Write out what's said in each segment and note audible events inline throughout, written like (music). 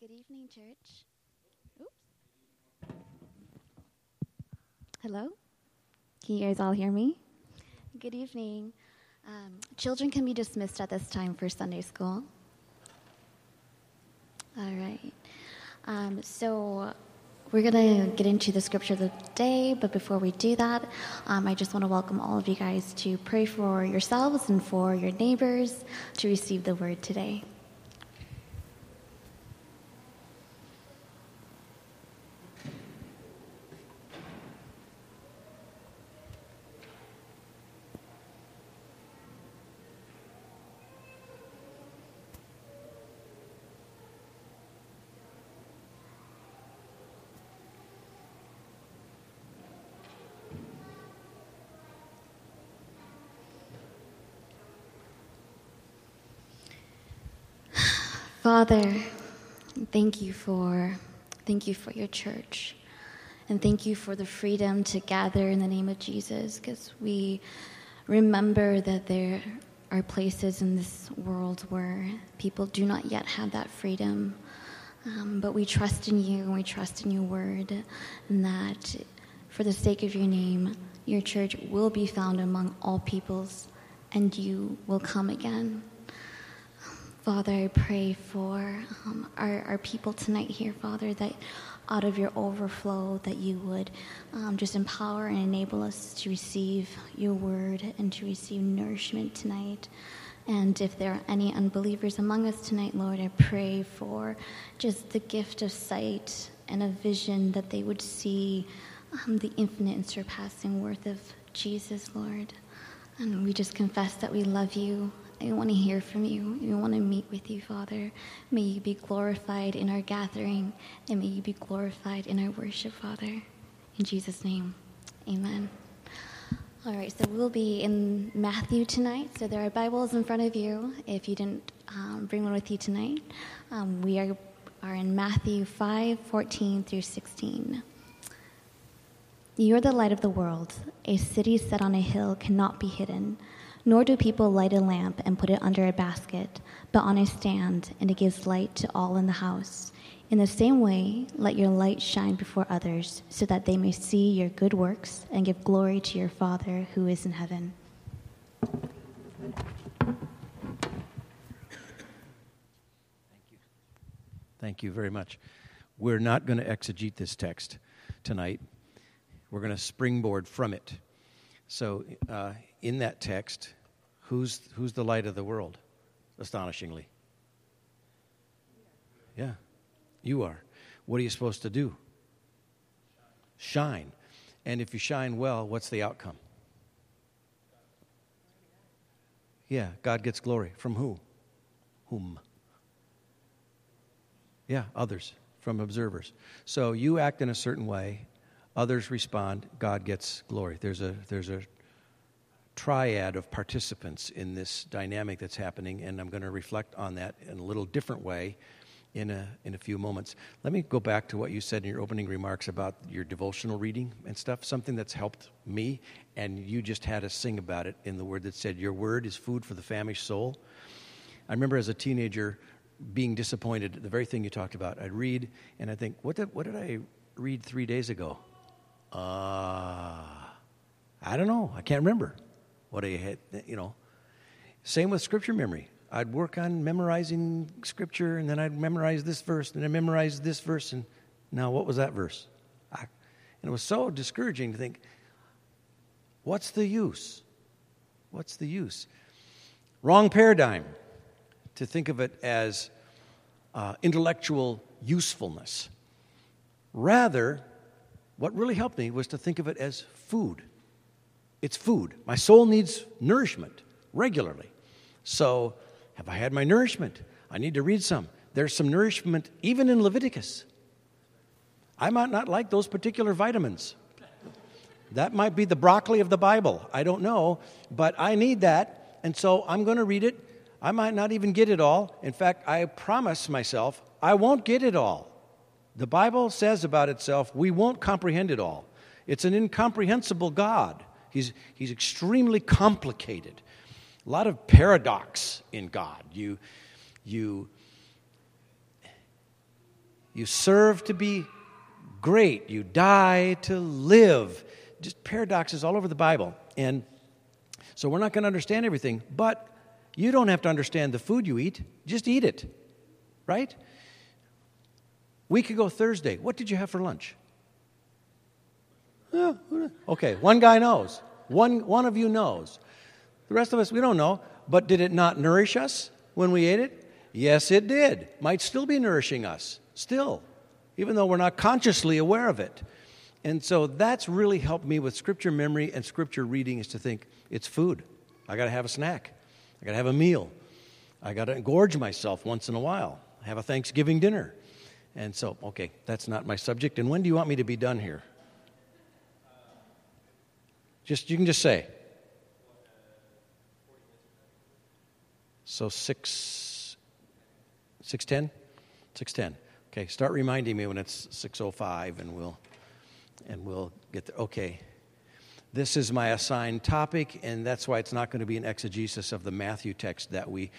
Good evening, church. Oops. Hello? Can you guys all hear me? Good evening. Um, children can be dismissed at this time for Sunday school. All right. Um, so we're going to get into the scripture of the day, but before we do that, um, I just want to welcome all of you guys to pray for yourselves and for your neighbors to receive the word today. Father, thank you for thank you for your church. And thank you for the freedom to gather in the name of Jesus because we remember that there are places in this world where people do not yet have that freedom. Um, but we trust in you and we trust in your word, and that for the sake of your name, your church will be found among all peoples, and you will come again. Father, I pray for um, our, our people tonight here, Father, that out of your overflow, that you would um, just empower and enable us to receive your word and to receive nourishment tonight. And if there are any unbelievers among us tonight, Lord, I pray for just the gift of sight and a vision that they would see um, the infinite and surpassing worth of Jesus, Lord. And we just confess that we love you I want to hear from you. We want to meet with you, Father. May you be glorified in our gathering, and may you be glorified in our worship, Father. In Jesus' name, amen. All right, so we'll be in Matthew tonight. So there are Bibles in front of you. If you didn't um, bring one with you tonight, um, we are, are in Matthew 5 14 through 16. You are the light of the world. A city set on a hill cannot be hidden. Nor do people light a lamp and put it under a basket, but on a stand, and it gives light to all in the house. In the same way, let your light shine before others, so that they may see your good works and give glory to your Father who is in heaven. Thank you. Thank you very much. We're not going to exegete this text tonight. We're going to springboard from it. So, uh, in that text, who's, who's the light of the world? Astonishingly. Yeah, you are. What are you supposed to do? Shine. And if you shine well, what's the outcome? Yeah, God gets glory. From who? Whom? Yeah, others, from observers. So you act in a certain way, others respond, God gets glory. There's a, there's a triad of participants in this dynamic that's happening, and I'm going to reflect on that in a little different way in a, in a few moments. Let me go back to what you said in your opening remarks about your devotional reading and stuff, something that's helped me, and you just had us sing about it in the word that said, Your word is food for the famished soul. I remember as a teenager being disappointed at the very thing you talked about. I'd read, and I think, What did, what did I read three days ago? Uh, I don't know. I can't remember what I had, you know. Same with scripture memory. I'd work on memorizing scripture, and then I'd memorize this verse, and I memorized this verse, and now what was that verse? I, and it was so discouraging to think, what's the use? What's the use? Wrong paradigm to think of it as uh, intellectual usefulness. Rather, what really helped me was to think of it as food. It's food. My soul needs nourishment regularly. So, have I had my nourishment? I need to read some. There's some nourishment even in Leviticus. I might not like those particular vitamins. That might be the broccoli of the Bible. I don't know, but I need that. And so I'm going to read it. I might not even get it all. In fact, I promise myself I won't get it all. The Bible says about itself, we won't comprehend it all. It's an incomprehensible God. He's, he's extremely complicated. A lot of paradox in God. You, you, You serve to be great. You die to live. Just paradoxes all over the Bible. And so we're not going to understand everything, but you don't have to understand the food you eat. Just eat it, right? Week ago, Thursday, what did you have for lunch? Okay, one guy knows. One, one of you knows. The rest of us, we don't know. But did it not nourish us when we ate it? Yes, it did. Might still be nourishing us, still, even though we're not consciously aware of it. And so that's really helped me with scripture memory and scripture reading is to think it's food. I got to have a snack. I got to have a meal. I got to gorge myself once in a while. Have a Thanksgiving dinner. And so, okay, that's not my subject. And when do you want me to be done here? Just you can just say. So six six ten? Six ten. Okay, start reminding me when it's six oh five and we'll and we'll get there. Okay. This is my assigned topic, and that's why it's not going to be an exegesis of the Matthew text that we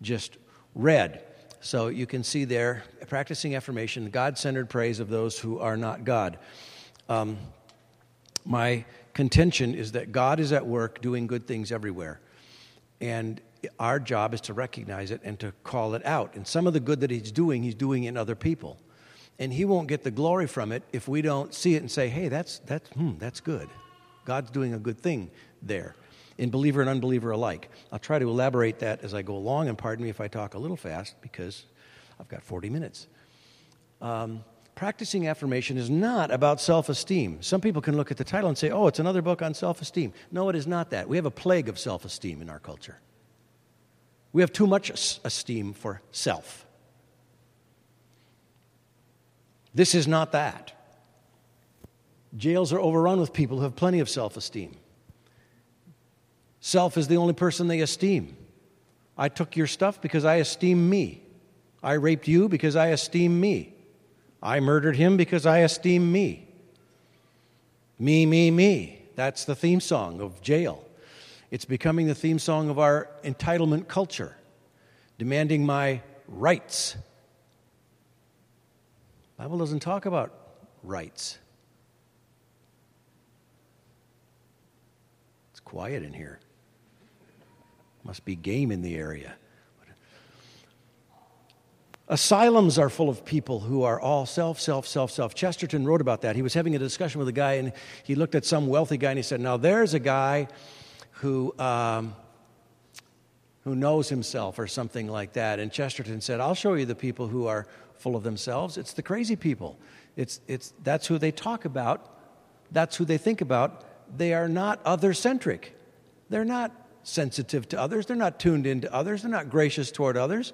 just read. So you can see there, practicing affirmation, God centered praise of those who are not God. Um, my contention is that God is at work doing good things everywhere. And our job is to recognize it and to call it out. And some of the good that He's doing, He's doing in other people. And He won't get the glory from it if we don't see it and say, hey, that's, that's, hmm, that's good. God's doing a good thing there in believer and unbeliever alike. I'll try to elaborate that as I go along, and pardon me if I talk a little fast because I've got 40 minutes. Um, practicing affirmation is not about self esteem. Some people can look at the title and say, oh, it's another book on self esteem. No, it is not that. We have a plague of self esteem in our culture. We have too much esteem for self. This is not that. Jails are overrun with people who have plenty of self esteem. Self is the only person they esteem. I took your stuff because I esteem me. I raped you because I esteem me. I murdered him because I esteem me. Me, me, me. That's the theme song of jail. It's becoming the theme song of our entitlement culture, demanding my rights. Bible doesn't talk about rights. It's quiet in here. Must be game in the area. Asylums are full of people who are all self, self, self, self. Chesterton wrote about that. He was having a discussion with a guy, and he looked at some wealthy guy and he said, Now there's a guy who, um, who knows himself, or something like that. And Chesterton said, I'll show you the people who are full of themselves. It's the crazy people. It's, it's, that's who they talk about, that's who they think about. They are not other centric. They're not sensitive to others, they're not tuned into others, they're not gracious toward others.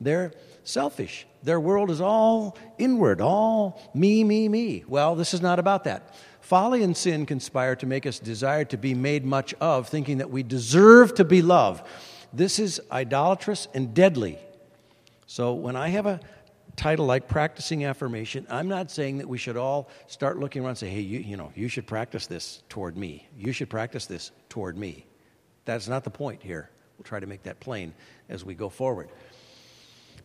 They're selfish. Their world is all inward, all me, me, me. Well, this is not about that. Folly and sin conspire to make us desire to be made much of, thinking that we deserve to be loved. This is idolatrous and deadly. So when I have a title like practicing affirmation, I'm not saying that we should all start looking around and say, hey, you, you know, you should practice this toward me. You should practice this toward me. That's not the point here. We'll try to make that plain as we go forward.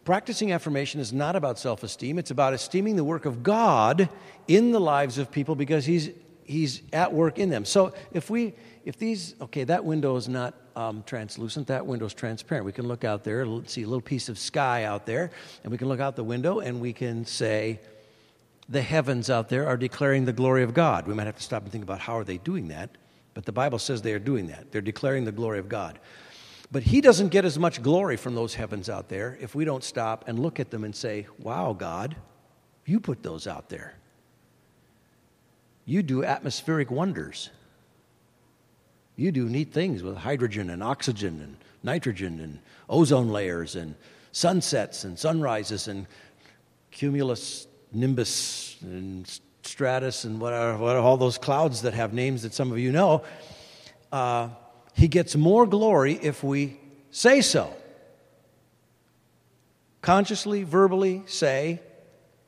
Practicing affirmation is not about self esteem, it's about esteeming the work of God in the lives of people because He's, he's at work in them. So if we, if these, okay, that window is not um, translucent, that window is transparent. We can look out there, see a little piece of sky out there, and we can look out the window and we can say, the heavens out there are declaring the glory of God. We might have to stop and think about how are they doing that, but the Bible says they are doing that. They're declaring the glory of God. But he doesn't get as much glory from those heavens out there if we don't stop and look at them and say, Wow, God, you put those out there. You do atmospheric wonders. You do neat things with hydrogen and oxygen and nitrogen and ozone layers and sunsets and sunrises and cumulus nimbus and stratus and what are, what are all those clouds that have names that some of you know. Uh, he gets more glory if we say so. Consciously, verbally say,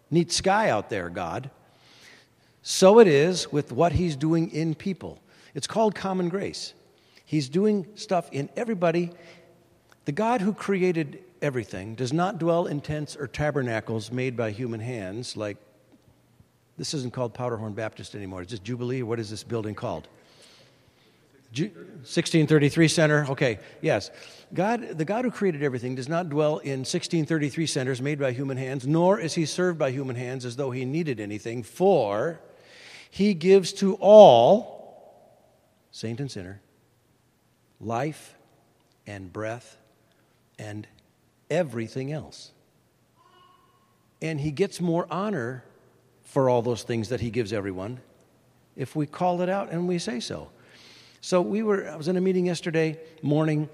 Neat sky out there, God. So it is with what He's doing in people. It's called common grace. He's doing stuff in everybody. The God who created everything, does not dwell in tents or tabernacles made by human hands, like this isn't called Powderhorn Baptist anymore. It's just Jubilee. What is this building called? 1633 Center. Okay, yes. God, the God who created everything, does not dwell in 1633 centers made by human hands, nor is he served by human hands as though he needed anything, for he gives to all, saint and sinner, life and breath and everything else. And he gets more honor for all those things that he gives everyone if we call it out and we say so. So we were I was in a meeting yesterday morning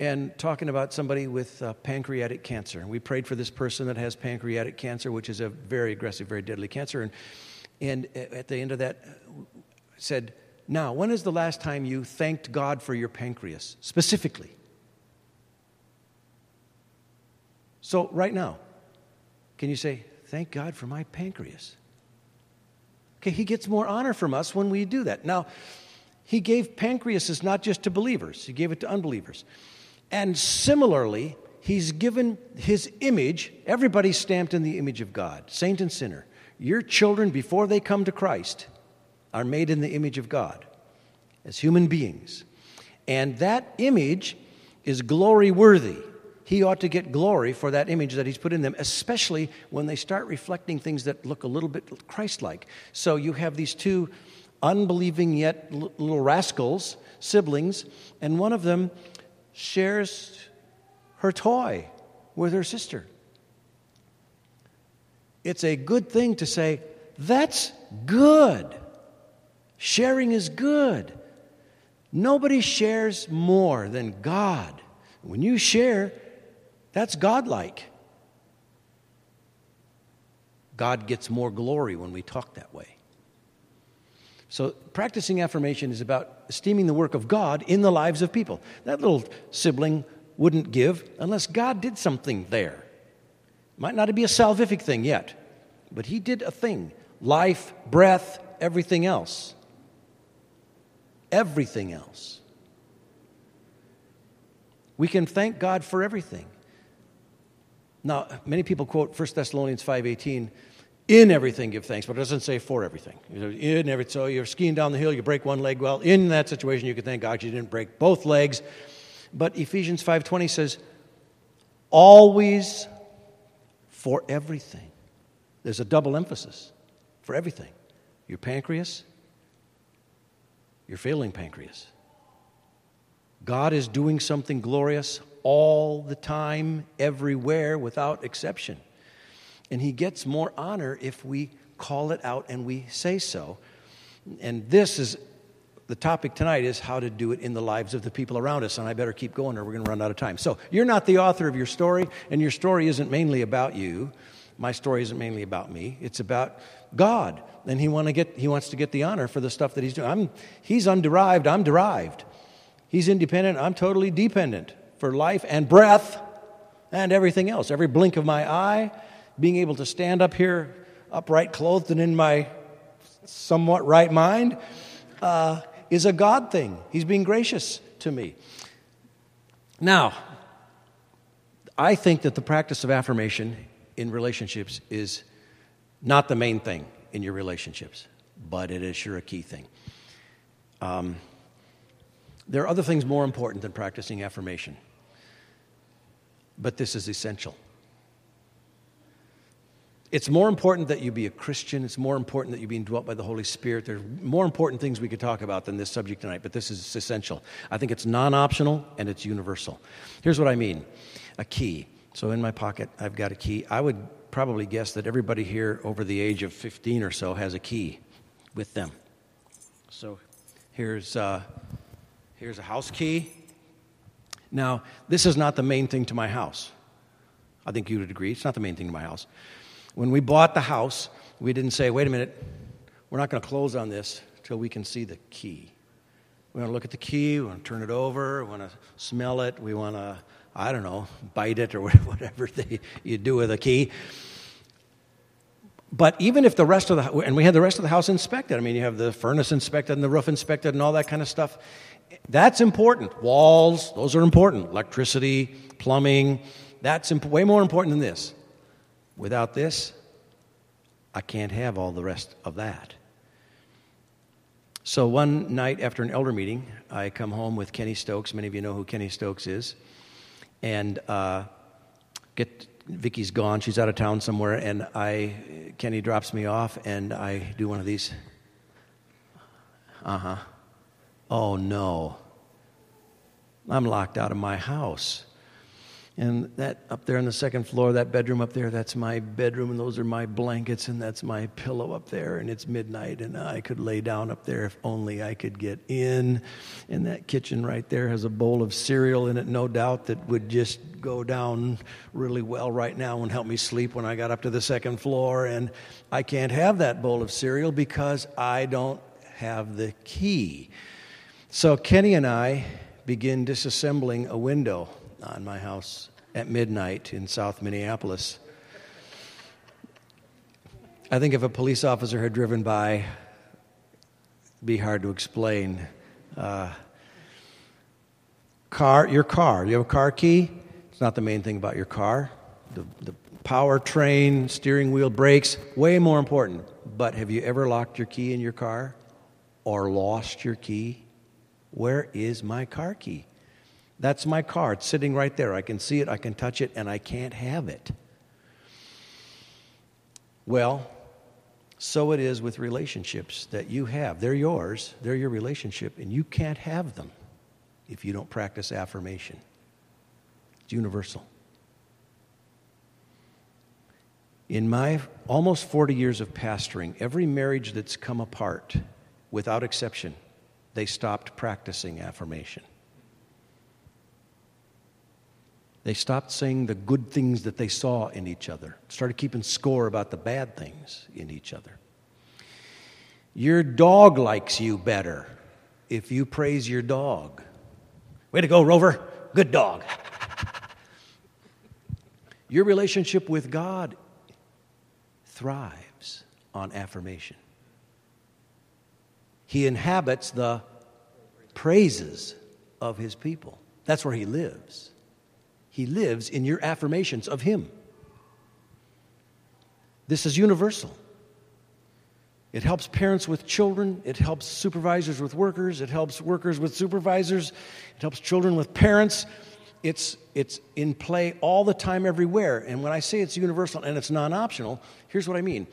and talking about somebody with uh, pancreatic cancer. We prayed for this person that has pancreatic cancer, which is a very aggressive, very deadly cancer. And, and at the end of that, said, Now, when is the last time you thanked God for your pancreas, specifically? So, right now, can you say, Thank God for my pancreas? Okay, he gets more honor from us when we do that. Now, he gave pancreases not just to believers, he gave it to unbelievers. And similarly, he's given his image, everybody's stamped in the image of God, saint and sinner. Your children, before they come to Christ, are made in the image of God as human beings. And that image is glory worthy he ought to get glory for that image that he's put in them, especially when they start reflecting things that look a little bit Christ like. So you have these two unbelieving yet little rascals, siblings, and one of them shares her toy with her sister. It's a good thing to say, that's good. Sharing is good. Nobody shares more than God. When you share, that's godlike. God gets more glory when we talk that way. So, practicing affirmation is about esteeming the work of God in the lives of people. That little sibling wouldn't give unless God did something there. Might not be a salvific thing yet, but He did a thing life, breath, everything else. Everything else. We can thank God for everything. Now, many people quote 1 Thessalonians 5.18, in everything give thanks, but it doesn't say for everything. In every, so you're skiing down the hill, you break one leg. Well, in that situation, you can thank God you didn't break both legs. But Ephesians 5.20 says, always for everything. There's a double emphasis for everything. Your pancreas, your failing pancreas. God is doing something glorious all the time, everywhere, without exception. And he gets more honor if we call it out and we say so. And this is the topic tonight is how to do it in the lives of the people around us. And I better keep going or we're going to run out of time. So, you're not the author of your story, and your story isn't mainly about you. My story isn't mainly about me. It's about God. And he, want to get, he wants to get the honor for the stuff that he's doing. I'm, he's underived, I'm derived. He's independent, I'm totally dependent for life and breath and everything else. Every blink of my eye, being able to stand up here upright, clothed, and in my somewhat right mind uh, is a God thing. He's being gracious to me. Now, I think that the practice of affirmation in relationships is not the main thing in your relationships, but it is sure a key thing. Um, there are other things more important than practicing affirmation but this is essential. It's more important that you be a Christian. It's more important that you be indwelt by the Holy Spirit. There are more important things we could talk about than this subject tonight, but this is essential. I think it's non optional and it's universal. Here's what I mean a key. So in my pocket, I've got a key. I would probably guess that everybody here over the age of 15 or so has a key with them. So here's, uh, here's a house key. Now, this is not the main thing to my house. I think you would agree. It's not the main thing to my house. When we bought the house, we didn't say, wait a minute, we're not going to close on this until we can see the key. We want to look at the key, we want to turn it over, we want to smell it, we want to, I don't know, bite it or (laughs) whatever they, you do with a key. But even if the rest of the, and we had the rest of the house inspected, I mean, you have the furnace inspected and the roof inspected and all that kind of stuff. That's important. Walls, those are important. Electricity, plumbing, That's imp- way more important than this. Without this, I can't have all the rest of that. So one night after an elder meeting, I come home with Kenny Stokes. Many of you know who Kenny Stokes is. And uh, get Vicky's gone; she's out of town somewhere. And I, Kenny drops me off, and I do one of these. Uh huh. Oh no. I'm locked out of my house. And that up there on the second floor, that bedroom up there, that's my bedroom, and those are my blankets, and that's my pillow up there, and it's midnight, and I could lay down up there if only I could get in. And that kitchen right there has a bowl of cereal in it, no doubt, that would just go down really well right now and help me sleep when I got up to the second floor. And I can't have that bowl of cereal because I don't have the key. So Kenny and I begin disassembling a window on my house at midnight in South Minneapolis. I think if a police officer had driven by, it'd be hard to explain. Uh, car, your car. You have a car key. It's not the main thing about your car. The, the powertrain, steering wheel, brakes, way more important. But have you ever locked your key in your car or lost your key? Where is my car key? That's my car. It's sitting right there. I can see it, I can touch it, and I can't have it. Well, so it is with relationships that you have. They're yours, they're your relationship, and you can't have them if you don't practice affirmation. It's universal. In my almost 40 years of pastoring, every marriage that's come apart, without exception, they stopped practicing affirmation. They stopped saying the good things that they saw in each other, started keeping score about the bad things in each other. Your dog likes you better if you praise your dog. Way to go, Rover. Good dog. (laughs) Your relationship with God thrives on affirmation. He inhabits the praises of his people. That's where he lives. He lives in your affirmations of him. This is universal. It helps parents with children. It helps supervisors with workers. It helps workers with supervisors. It helps children with parents. It's, it's in play all the time, everywhere. And when I say it's universal and it's non optional, here's what I mean.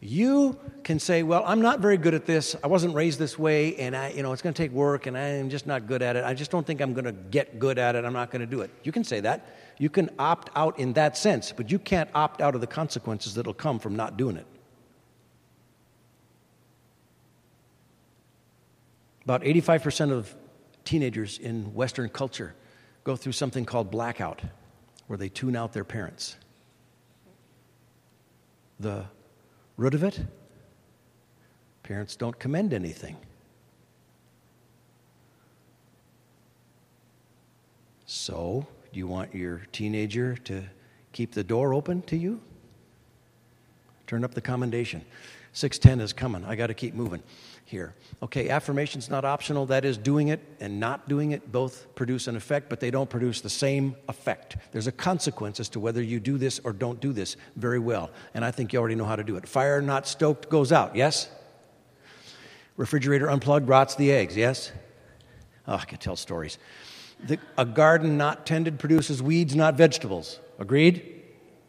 You can say, Well, I'm not very good at this. I wasn't raised this way, and I, you know, it's going to take work, and I'm just not good at it. I just don't think I'm going to get good at it. I'm not going to do it. You can say that. You can opt out in that sense, but you can't opt out of the consequences that'll come from not doing it. About 85% of teenagers in Western culture go through something called blackout, where they tune out their parents. The root of it parents don't commend anything. So, do you want your teenager to keep the door open to you? Turn up the commendation. 610 is coming. I got to keep moving here. Okay, affirmation's not optional. That is, doing it and not doing it both produce an effect, but they don't produce the same effect. There's a consequence as to whether you do this or don't do this very well. And I think you already know how to do it. Fire not stoked goes out, yes? Refrigerator unplugged rots the eggs, yes? Oh, I could tell stories. The, a garden not tended produces weeds, not vegetables. Agreed?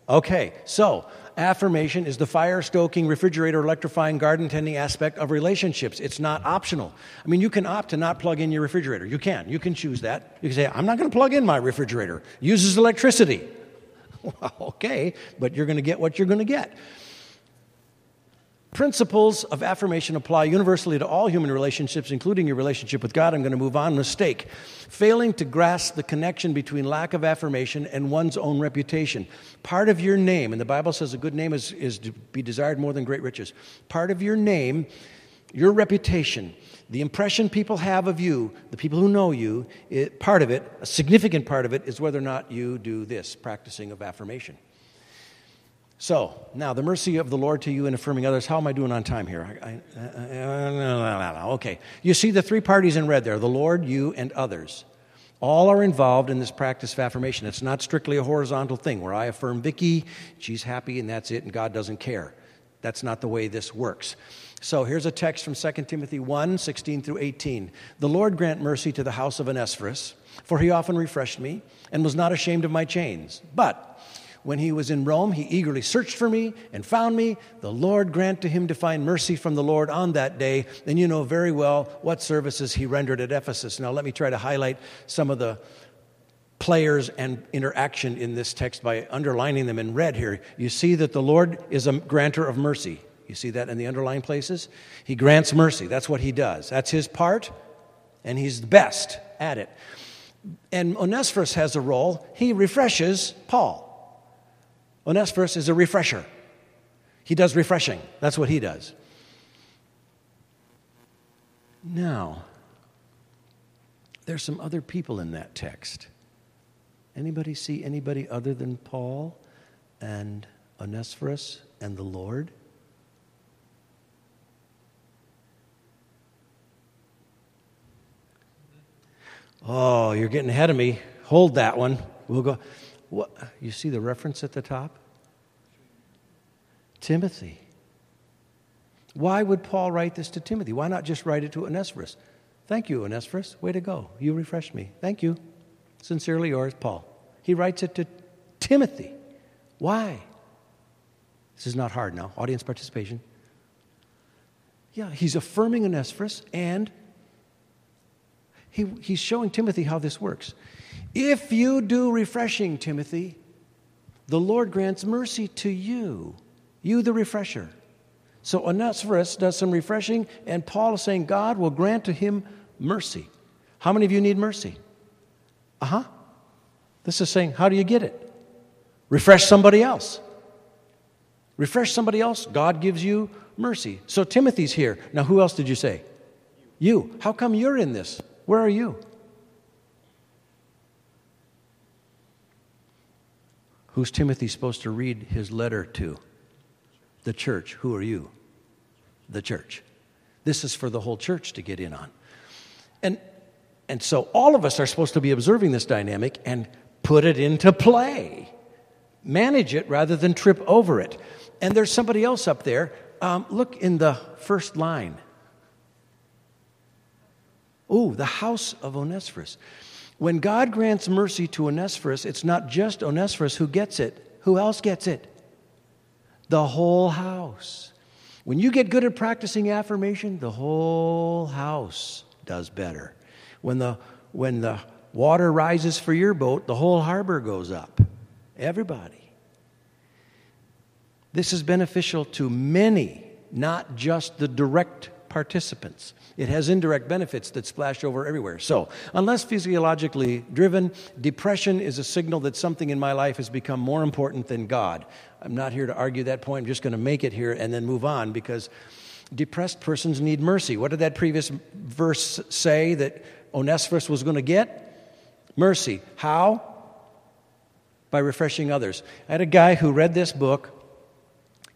Okay, so affirmation is the fire stoking, refrigerator electrifying, garden tending aspect of relationships. It's not optional. I mean, you can opt to not plug in your refrigerator. You can. You can choose that. You can say, I'm not going to plug in my refrigerator. It uses electricity. (laughs) Well, okay, but you're going to get what you're going to get. Principles of affirmation apply universally to all human relationships, including your relationship with God. I'm going to move on. Mistake. Failing to grasp the connection between lack of affirmation and one's own reputation. Part of your name, and the Bible says a good name is, is to be desired more than great riches. Part of your name, your reputation, the impression people have of you, the people who know you, it, part of it, a significant part of it, is whether or not you do this practicing of affirmation. So, now the mercy of the Lord to you in affirming others. How am I doing on time here? I, I, uh, okay. You see the three parties in red there the Lord, you, and others. All are involved in this practice of affirmation. It's not strictly a horizontal thing where I affirm Vicky, she's happy, and that's it, and God doesn't care. That's not the way this works. So here's a text from 2 Timothy 1 16 through 18. The Lord grant mercy to the house of Onesiphorus, for he often refreshed me and was not ashamed of my chains. But when he was in Rome, he eagerly searched for me and found me. The Lord grant to him to find mercy from the Lord on that day. And you know very well what services he rendered at Ephesus. Now, let me try to highlight some of the players and interaction in this text by underlining them in red here. You see that the Lord is a granter of mercy. You see that in the underlying places? He grants mercy. That's what he does. That's his part, and he's the best at it. And Onesiphorus has a role. He refreshes Paul. Onesiphorus is a refresher. He does refreshing. That's what he does. Now, there's some other people in that text. Anybody see anybody other than Paul and Onesiphorus and the Lord? Oh, you're getting ahead of me. Hold that one. We'll go. What, you see the reference at the top? Timothy. Why would Paul write this to Timothy? Why not just write it to Onesiphorus? Thank you, Onesiphorus. Way to go. You refreshed me. Thank you. Sincerely yours, Paul. He writes it to Timothy. Why? This is not hard now. Audience participation. Yeah, he's affirming Onesiphorus and he, he's showing Timothy how this works. If you do refreshing, Timothy, the Lord grants mercy to you, you the refresher. So Onesiphorus does some refreshing, and Paul is saying God will grant to him mercy. How many of you need mercy? Uh huh. This is saying, how do you get it? Refresh somebody else. Refresh somebody else, God gives you mercy. So Timothy's here. Now, who else did you say? You. How come you're in this? Where are you? Who's Timothy supposed to read his letter to? The church. Who are you? The church. This is for the whole church to get in on. And, and so all of us are supposed to be observing this dynamic and put it into play. Manage it rather than trip over it. And there's somebody else up there. Um, look in the first line. Oh, the house of Onesiphorus. When God grants mercy to Onesiphorus, it's not just Onesiphorus who gets it. Who else gets it? The whole house. When you get good at practicing affirmation, the whole house does better. When the, when the water rises for your boat, the whole harbor goes up. Everybody. This is beneficial to many, not just the direct participants. It has indirect benefits that splash over everywhere. So, unless physiologically driven, depression is a signal that something in my life has become more important than God. I'm not here to argue that point. I'm just going to make it here and then move on because depressed persons need mercy. What did that previous verse say that Onesiphorus was going to get? Mercy. How? By refreshing others. I had a guy who read this book,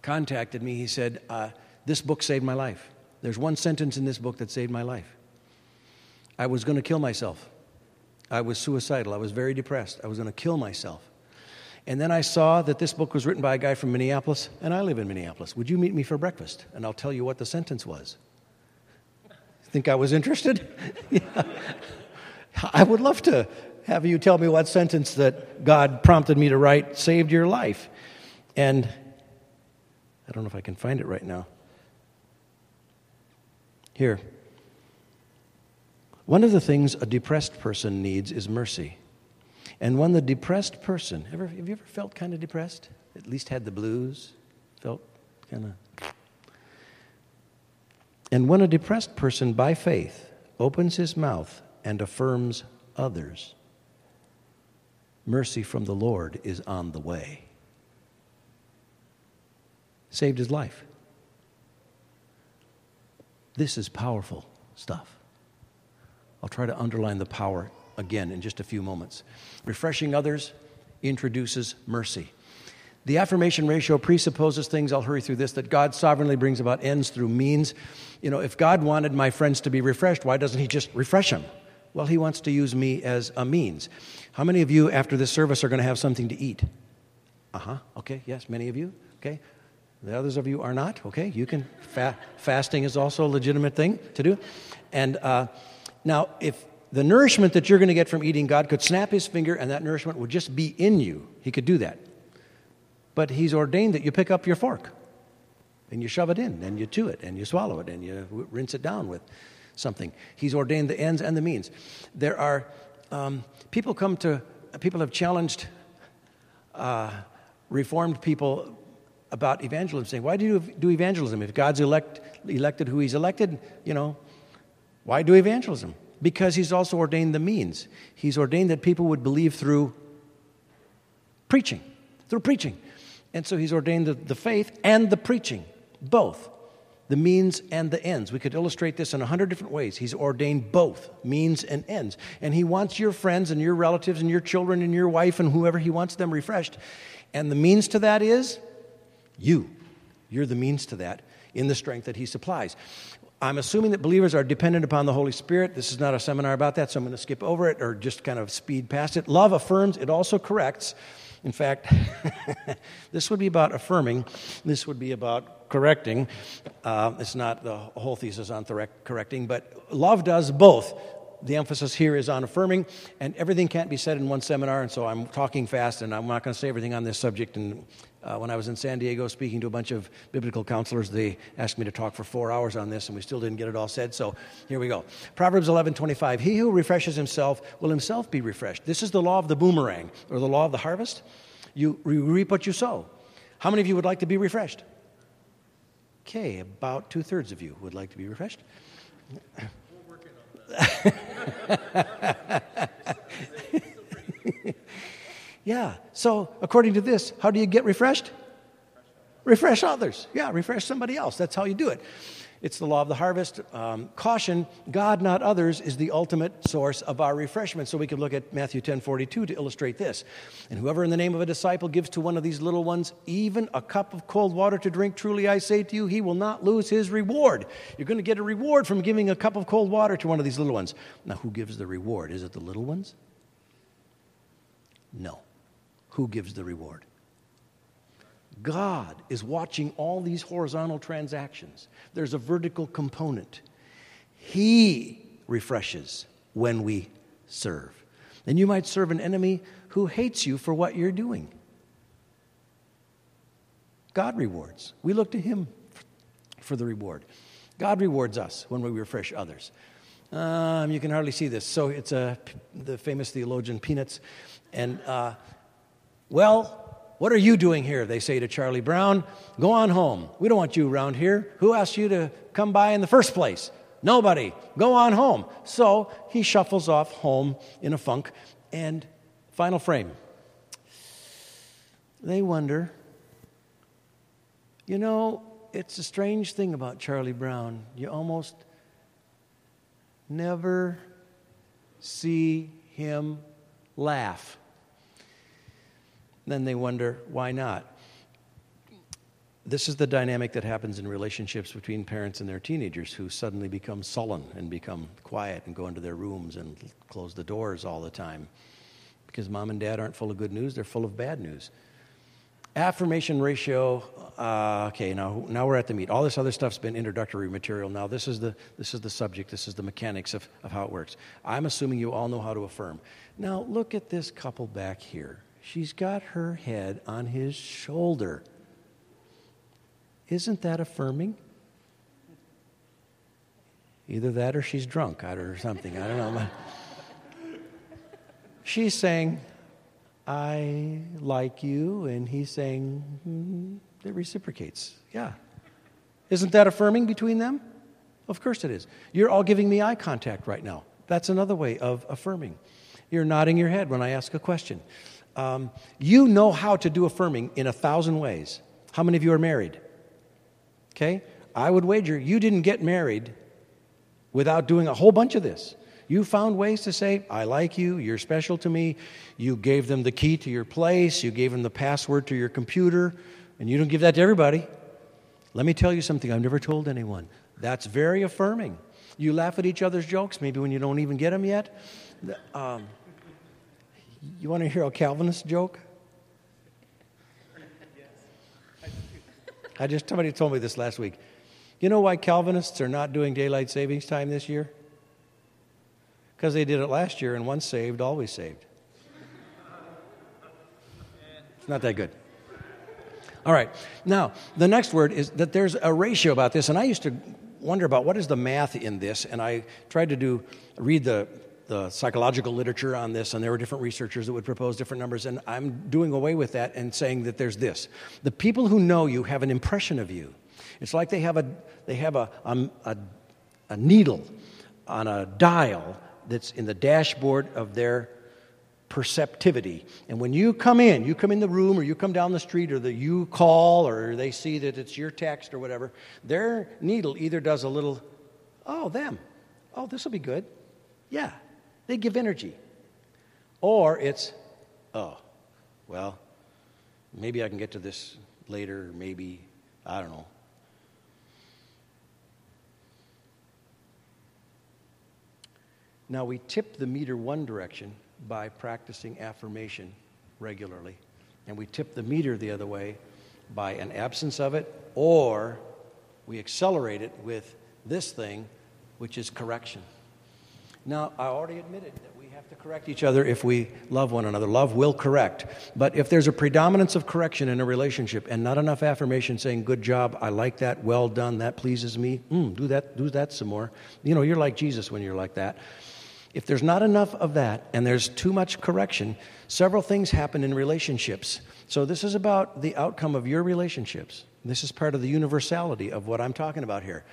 contacted me. He said, uh, This book saved my life. There's one sentence in this book that saved my life. I was going to kill myself. I was suicidal. I was very depressed. I was going to kill myself. And then I saw that this book was written by a guy from Minneapolis, and I live in Minneapolis. Would you meet me for breakfast? And I'll tell you what the sentence was. Think I was interested? (laughs) yeah. I would love to have you tell me what sentence that God prompted me to write saved your life. And I don't know if I can find it right now. Here. One of the things a depressed person needs is mercy. And when the depressed person, ever, have you ever felt kind of depressed? At least had the blues? Felt kind of. And when a depressed person, by faith, opens his mouth and affirms others, mercy from the Lord is on the way. Saved his life. This is powerful stuff. I'll try to underline the power again in just a few moments. Refreshing others introduces mercy. The affirmation ratio presupposes things, I'll hurry through this, that God sovereignly brings about ends through means. You know, if God wanted my friends to be refreshed, why doesn't He just refresh them? Well, He wants to use me as a means. How many of you, after this service, are going to have something to eat? Uh huh. Okay, yes, many of you. Okay. The others of you are not. Okay, you can. Fa- fasting is also a legitimate thing to do. And uh, now, if the nourishment that you're going to get from eating, God could snap his finger and that nourishment would just be in you. He could do that. But he's ordained that you pick up your fork and you shove it in and you chew it and you swallow it and you rinse it down with something. He's ordained the ends and the means. There are um, people come to, people have challenged uh, reformed people about evangelism, saying, Why do you do evangelism? If God's elect, elected who he's elected, you know, why do evangelism? Because he's also ordained the means. He's ordained that people would believe through preaching, through preaching. And so he's ordained the, the faith and the preaching, both the means and the ends. We could illustrate this in a hundred different ways. He's ordained both means and ends. And he wants your friends and your relatives and your children and your wife and whoever he wants them refreshed. And the means to that is you. You're the means to that in the strength that he supplies. I'm assuming that believers are dependent upon the Holy Spirit. This is not a seminar about that, so I'm going to skip over it or just kind of speed past it. Love affirms, it also corrects. In fact, (laughs) this would be about affirming, this would be about correcting. Uh, it's not the whole thesis on correcting, but love does both. The emphasis here is on affirming, and everything can't be said in one seminar, and so I'm talking fast, and I'm not going to say everything on this subject, and uh, when I was in San Diego speaking to a bunch of biblical counselors, they asked me to talk for four hours on this, and we still didn't get it all said. So here we go. Proverbs 11:25. He who refreshes himself will himself be refreshed. This is the law of the boomerang, or the law of the harvest. You reap what you sow. How many of you would like to be refreshed? Okay, about two thirds of you would like to be refreshed. (laughs) Yeah. So, according to this, how do you get refreshed? Refresh others. Yeah, refresh somebody else. That's how you do it. It's the law of the harvest. Um, caution, God, not others, is the ultimate source of our refreshment. So we could look at Matthew 10 42 to illustrate this. And whoever in the name of a disciple gives to one of these little ones even a cup of cold water to drink, truly I say to you, he will not lose his reward. You're going to get a reward from giving a cup of cold water to one of these little ones. Now, who gives the reward? Is it the little ones? No who gives the reward? God is watching all these horizontal transactions. There's a vertical component. He refreshes when we serve. And you might serve an enemy who hates you for what you're doing. God rewards. We look to Him for the reward. God rewards us when we refresh others. Um, you can hardly see this. So it's a, the famous theologian Peanuts. And uh, well, what are you doing here? They say to Charlie Brown. Go on home. We don't want you around here. Who asked you to come by in the first place? Nobody. Go on home. So he shuffles off home in a funk. And final frame. They wonder, you know, it's a strange thing about Charlie Brown. You almost never see him laugh then they wonder, why not? This is the dynamic that happens in relationships between parents and their teenagers who suddenly become sullen and become quiet and go into their rooms and close the doors all the time. Because mom and dad aren't full of good news, they're full of bad news. Affirmation ratio, uh, okay, now, now we're at the meat. All this other stuff's been introductory material. Now, this is the, this is the subject, this is the mechanics of, of how it works. I'm assuming you all know how to affirm. Now, look at this couple back here. She's got her head on his shoulder. Isn't that affirming? Either that or she's drunk or something. I don't know. she's saying, I like you, and he's saying, mm, it reciprocates. Yeah. Isn't that affirming between them? Of course it is. You're all giving me eye contact right now. That's another way of affirming. You're nodding your head when I ask a question. Um, you know how to do affirming in a thousand ways. How many of you are married? Okay? I would wager you didn't get married without doing a whole bunch of this. You found ways to say, I like you, you're special to me. You gave them the key to your place, you gave them the password to your computer, and you don't give that to everybody. Let me tell you something I've never told anyone. That's very affirming. You laugh at each other's jokes, maybe when you don't even get them yet. Um, you want to hear a Calvinist joke? I just somebody told me this last week. You know why Calvinists are not doing daylight savings time this year? Because they did it last year, and once saved, always saved. It's not that good. All right. Now, the next word is that there's a ratio about this, and I used to wonder about what is the math in this, and I tried to do read the the psychological literature on this, and there were different researchers that would propose different numbers, and I'm doing away with that and saying that there's this. The people who know you have an impression of you. It's like they have a, they have a, um, a, a needle on a dial that's in the dashboard of their perceptivity. And when you come in, you come in the room or you come down the street or the you call or they see that it's your text or whatever, their needle either does a little, oh, them. Oh, this will be good. Yeah, they give energy. Or it's, oh, well, maybe I can get to this later, maybe, I don't know. Now, we tip the meter one direction by practicing affirmation regularly, and we tip the meter the other way by an absence of it, or we accelerate it with this thing, which is correction. Now, I already admitted that we have to correct each other if we love one another. Love will correct. But if there's a predominance of correction in a relationship and not enough affirmation saying, good job, I like that, well done, that pleases me, mm, do that, do that some more. You know, you're like Jesus when you're like that. If there's not enough of that and there's too much correction, several things happen in relationships. So this is about the outcome of your relationships. This is part of the universality of what I'm talking about here.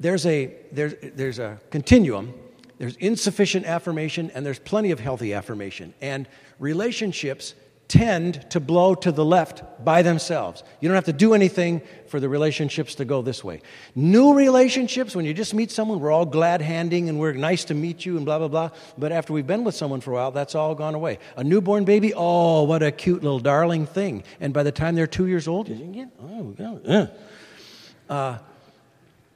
There's a, there's, there's a continuum there's insufficient affirmation and there's plenty of healthy affirmation. And relationships tend to blow to the left by themselves. You don't have to do anything for the relationships to go this way. New relationships, when you just meet someone, we're all glad handing and we're nice to meet you and blah, blah, blah. But after we've been with someone for a while, that's all gone away. A newborn baby, oh, what a cute little darling thing. And by the time they're two years old, oh, yeah. Uh,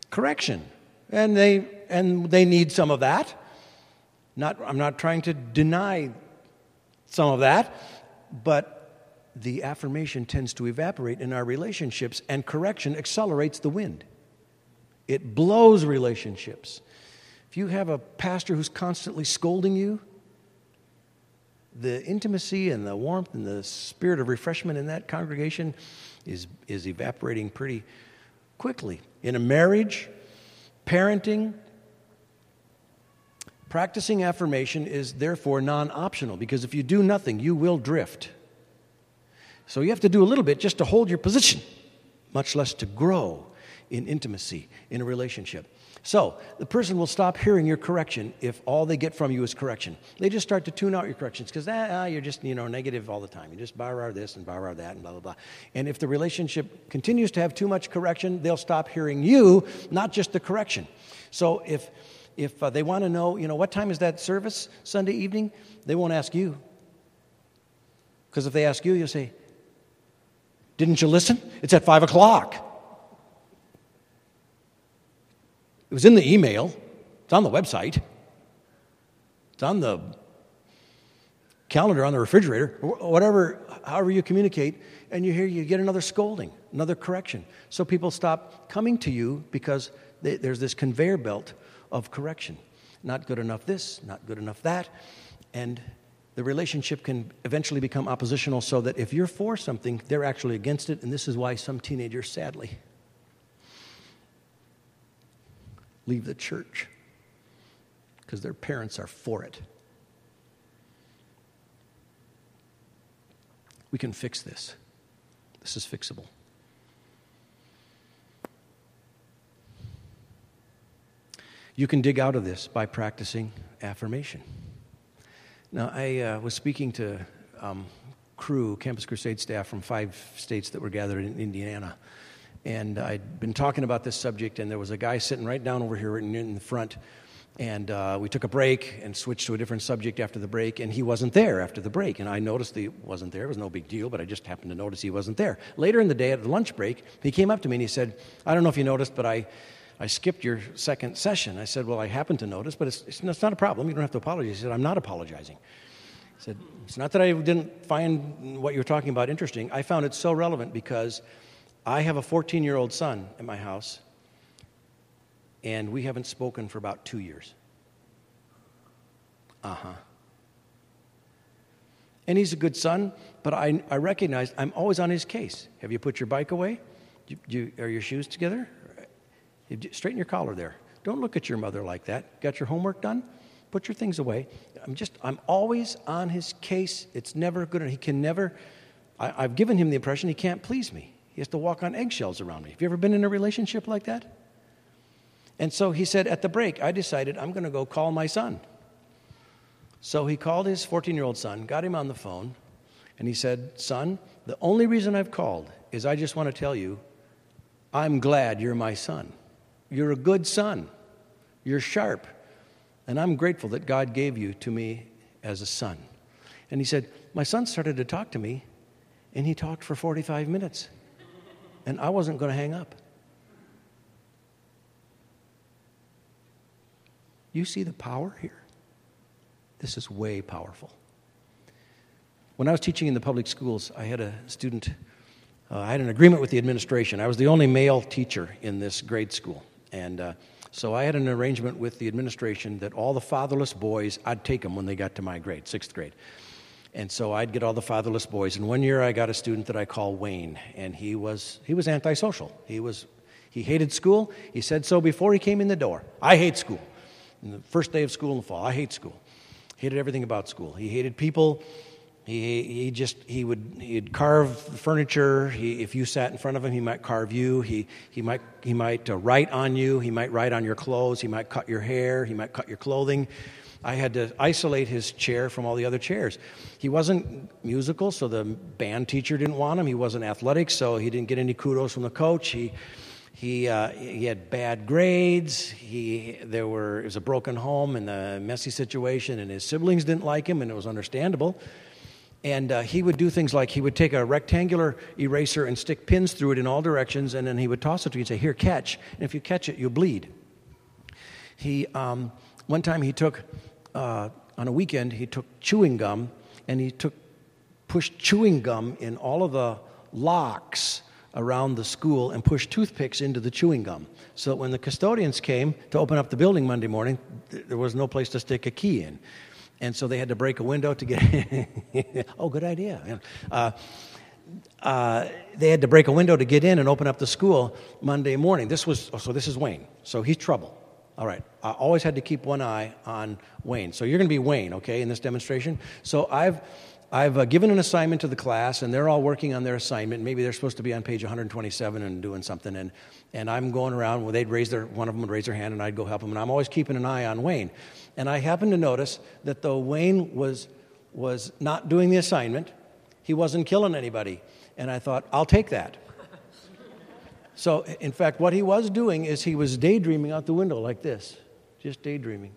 correction. And they, and they need some of that. Not, I'm not trying to deny some of that, but the affirmation tends to evaporate in our relationships, and correction accelerates the wind. It blows relationships. If you have a pastor who's constantly scolding you, the intimacy and the warmth and the spirit of refreshment in that congregation is, is evaporating pretty quickly. In a marriage, parenting, practicing affirmation is therefore non optional because if you do nothing, you will drift. So you have to do a little bit just to hold your position, much less to grow in intimacy in a relationship. So the person will stop hearing your correction if all they get from you is correction. They just start to tune out your corrections because ah, ah, you're just you know negative all the time. You just bar this and bar that and blah blah blah. And if the relationship continues to have too much correction, they'll stop hearing you, not just the correction. So if if uh, they want to know, you know, what time is that service Sunday evening, they won't ask you. Because if they ask you, you'll say, Didn't you listen? It's at five o'clock. It was in the email, it's on the website, it's on the calendar on the refrigerator, whatever, however you communicate, and you hear you get another scolding, another correction. So people stop coming to you because they, there's this conveyor belt of correction. Not good enough this, not good enough that. And the relationship can eventually become oppositional so that if you're for something, they're actually against it. And this is why some teenagers, sadly, leave the church because their parents are for it. We can fix this. This is fixable. You can dig out of this by practicing affirmation. Now, I uh, was speaking to um, Cru, Campus Crusade staff from five states that were gathered in Indiana. And I'd been talking about this subject, and there was a guy sitting right down over here in, in the front. And uh, we took a break and switched to a different subject after the break, and he wasn't there after the break. And I noticed he wasn't there. It was no big deal, but I just happened to notice he wasn't there. Later in the day at the lunch break, he came up to me and he said, I don't know if you noticed, but I, I skipped your second session. I said, Well, I happened to notice, but it's, it's, it's not a problem. You don't have to apologize. He said, I'm not apologizing. I said, It's not that I didn't find what you were talking about interesting. I found it so relevant because I have a 14 year old son at my house, and we haven't spoken for about two years. Uh huh. And he's a good son, but I, I recognize I'm always on his case. Have you put your bike away? You, you, are your shoes together? Straighten your collar there. Don't look at your mother like that. Got your homework done? Put your things away. I'm just, I'm always on his case. It's never good. He can never, I, I've given him the impression he can't please me. He has to walk on eggshells around me. Have you ever been in a relationship like that? And so he said, at the break, I decided I'm going to go call my son. So he called his 14 year old son, got him on the phone, and he said, Son, the only reason I've called is I just want to tell you, I'm glad you're my son. You're a good son. You're sharp. And I'm grateful that God gave you to me as a son. And he said, My son started to talk to me, and he talked for 45 minutes. And I wasn't going to hang up. You see the power here? This is way powerful. When I was teaching in the public schools, I had a student, uh, I had an agreement with the administration. I was the only male teacher in this grade school. And uh, so I had an arrangement with the administration that all the fatherless boys, I'd take them when they got to my grade, sixth grade. And so I'd get all the fatherless boys. And one year I got a student that I call Wayne, and he was, he was antisocial. He, was, he hated school. He said so before he came in the door. I hate school. And the first day of school in the fall, I hate school hated everything about school. He hated people. He, he just he would he'd carve furniture. He, if you sat in front of him, he might carve you. He he might he might uh, write on you. He might write on your clothes. He might cut your hair. He might cut your clothing. I had to isolate his chair from all the other chairs. He wasn't musical, so the band teacher didn't want him. He wasn't athletic, so he didn't get any kudos from the coach. He he, uh, he had bad grades. He, there were, it was a broken home and a messy situation, and his siblings didn't like him, and it was understandable. And uh, he would do things like he would take a rectangular eraser and stick pins through it in all directions, and then he would toss it to you and say, Here, catch. And if you catch it, you'll bleed. He, um, one time he took, uh, on a weekend, he took chewing gum and he took, pushed chewing gum in all of the locks around the school and pushed toothpicks into the chewing gum so that when the custodians came to open up the building Monday morning, there was no place to stick a key in. And so they had to break a window to get in. (laughs) oh, good idea. Uh, uh, they had to break a window to get in and open up the school Monday morning. This was, oh, so this is Wayne. So he's trouble. All right. I always had to keep one eye on Wayne. So you're going to be Wayne, okay, in this demonstration. So I've I've uh, given an assignment to the class, and they're all working on their assignment. Maybe they're supposed to be on page 127 and doing something, and, and I'm going around. Well, they'd raise their one of them would raise their hand, and I'd go help them. And I'm always keeping an eye on Wayne. And I happened to notice that though Wayne was was not doing the assignment, he wasn't killing anybody. And I thought, I'll take that. so, in fact, what he was doing is he was daydreaming out the window like this, just daydreaming.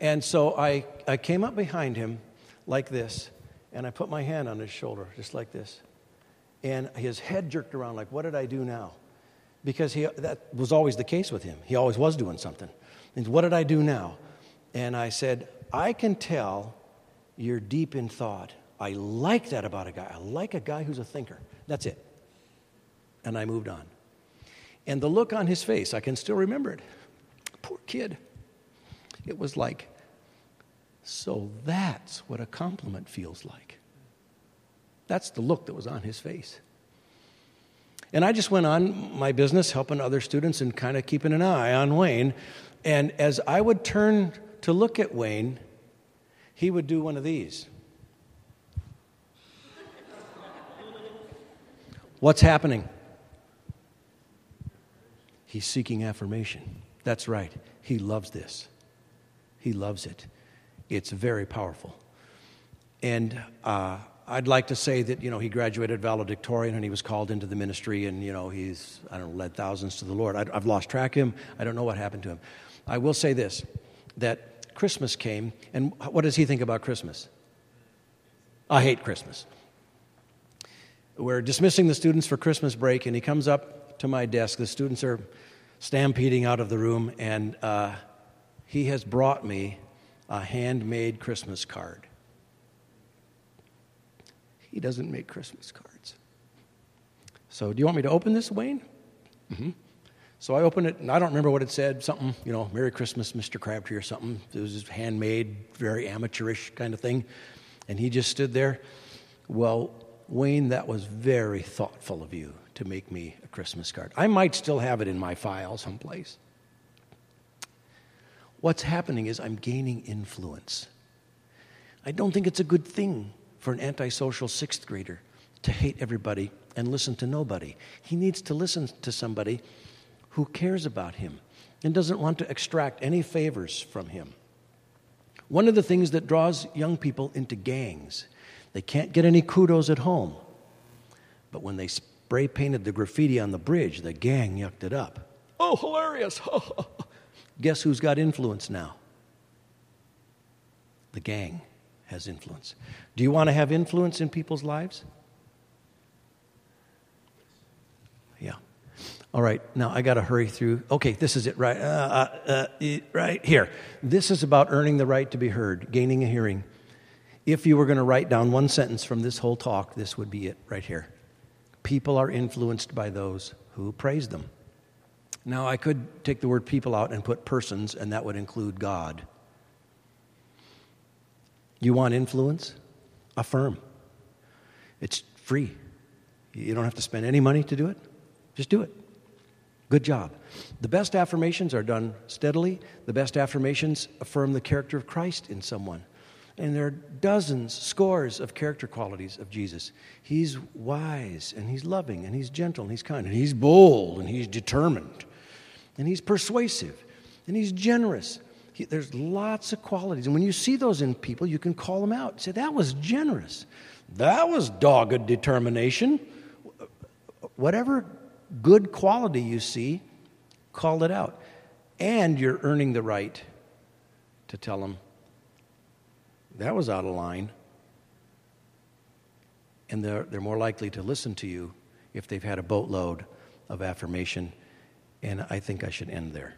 And so I, I came up behind him like this and I put my hand on his shoulder, just like this. And his head jerked around, like, what did I do now? Because he, that was always the case with him. He always was doing something. And what did I do now? And I said, I can tell you're deep in thought. I like that about a guy. I like a guy who's a thinker. That's it. And I moved on. And the look on his face, I can still remember it. Poor kid. It was like, so that's what a compliment feels like. That's the look that was on his face. And I just went on my business, helping other students and kind of keeping an eye on Wayne. And as I would turn to look at Wayne, he would do one of these. What's happening? He's seeking affirmation. That's right. He loves this. He loves it. It's very powerful. And uh, I'd like to say that, you know, he graduated valedictorian and he was called into the ministry and, you know, he's, I don't know, led thousands to the Lord. I, I've lost track of him. I don't know what happened to him. I will say this that Christmas came, and what does he think about Christmas? I hate Christmas. We're dismissing the students for Christmas break, and he comes up to my desk. The students are stampeding out of the room, and uh, he has brought me a handmade Christmas card. He doesn't make Christmas cards. So, do you want me to open this, Wayne? Mm-hmm. So I opened it, and I don't remember what it said. Something, you know, Merry Christmas, Mr. Crabtree, or something. It was handmade, very amateurish kind of thing. And he just stood there. Well, Wayne, that was very thoughtful of you to make me a Christmas card. I might still have it in my file someplace. What's happening is I'm gaining influence. I don't think it's a good thing for an antisocial sixth grader to hate everybody and listen to nobody. He needs to listen to somebody who cares about him and doesn't want to extract any favors from him. One of the things that draws young people into gangs, they can't get any kudos at home. But when they spray painted the graffiti on the bridge, the gang yucked it up. Oh, hilarious! (laughs) Guess who's got influence now? The gang has influence. Do you want to have influence in people's lives? All right, now I got to hurry through. Okay, this is it, right? Uh, uh, uh, right here. This is about earning the right to be heard, gaining a hearing. If you were going to write down one sentence from this whole talk, this would be it right here. People are influenced by those who praise them. Now, I could take the word people out and put persons, and that would include God. You want influence? Affirm. It's free. You don't have to spend any money to do it. Just do it. Good job. The best affirmations are done steadily. The best affirmations affirm the character of Christ in someone. And there are dozens, scores of character qualities of Jesus. He's wise, and he's loving, and he's gentle, and he's kind, and he's bold, and he's determined, and he's persuasive, and he's generous. He, there's lots of qualities. And when you see those in people, you can call them out. Say, that was generous. That was dogged determination. Whatever good quality you see, call it out. And you're earning the right to tell them, that was out of line. And they're, they're more likely to listen to you if they've had a boatload of affirmation. And I think I should end there.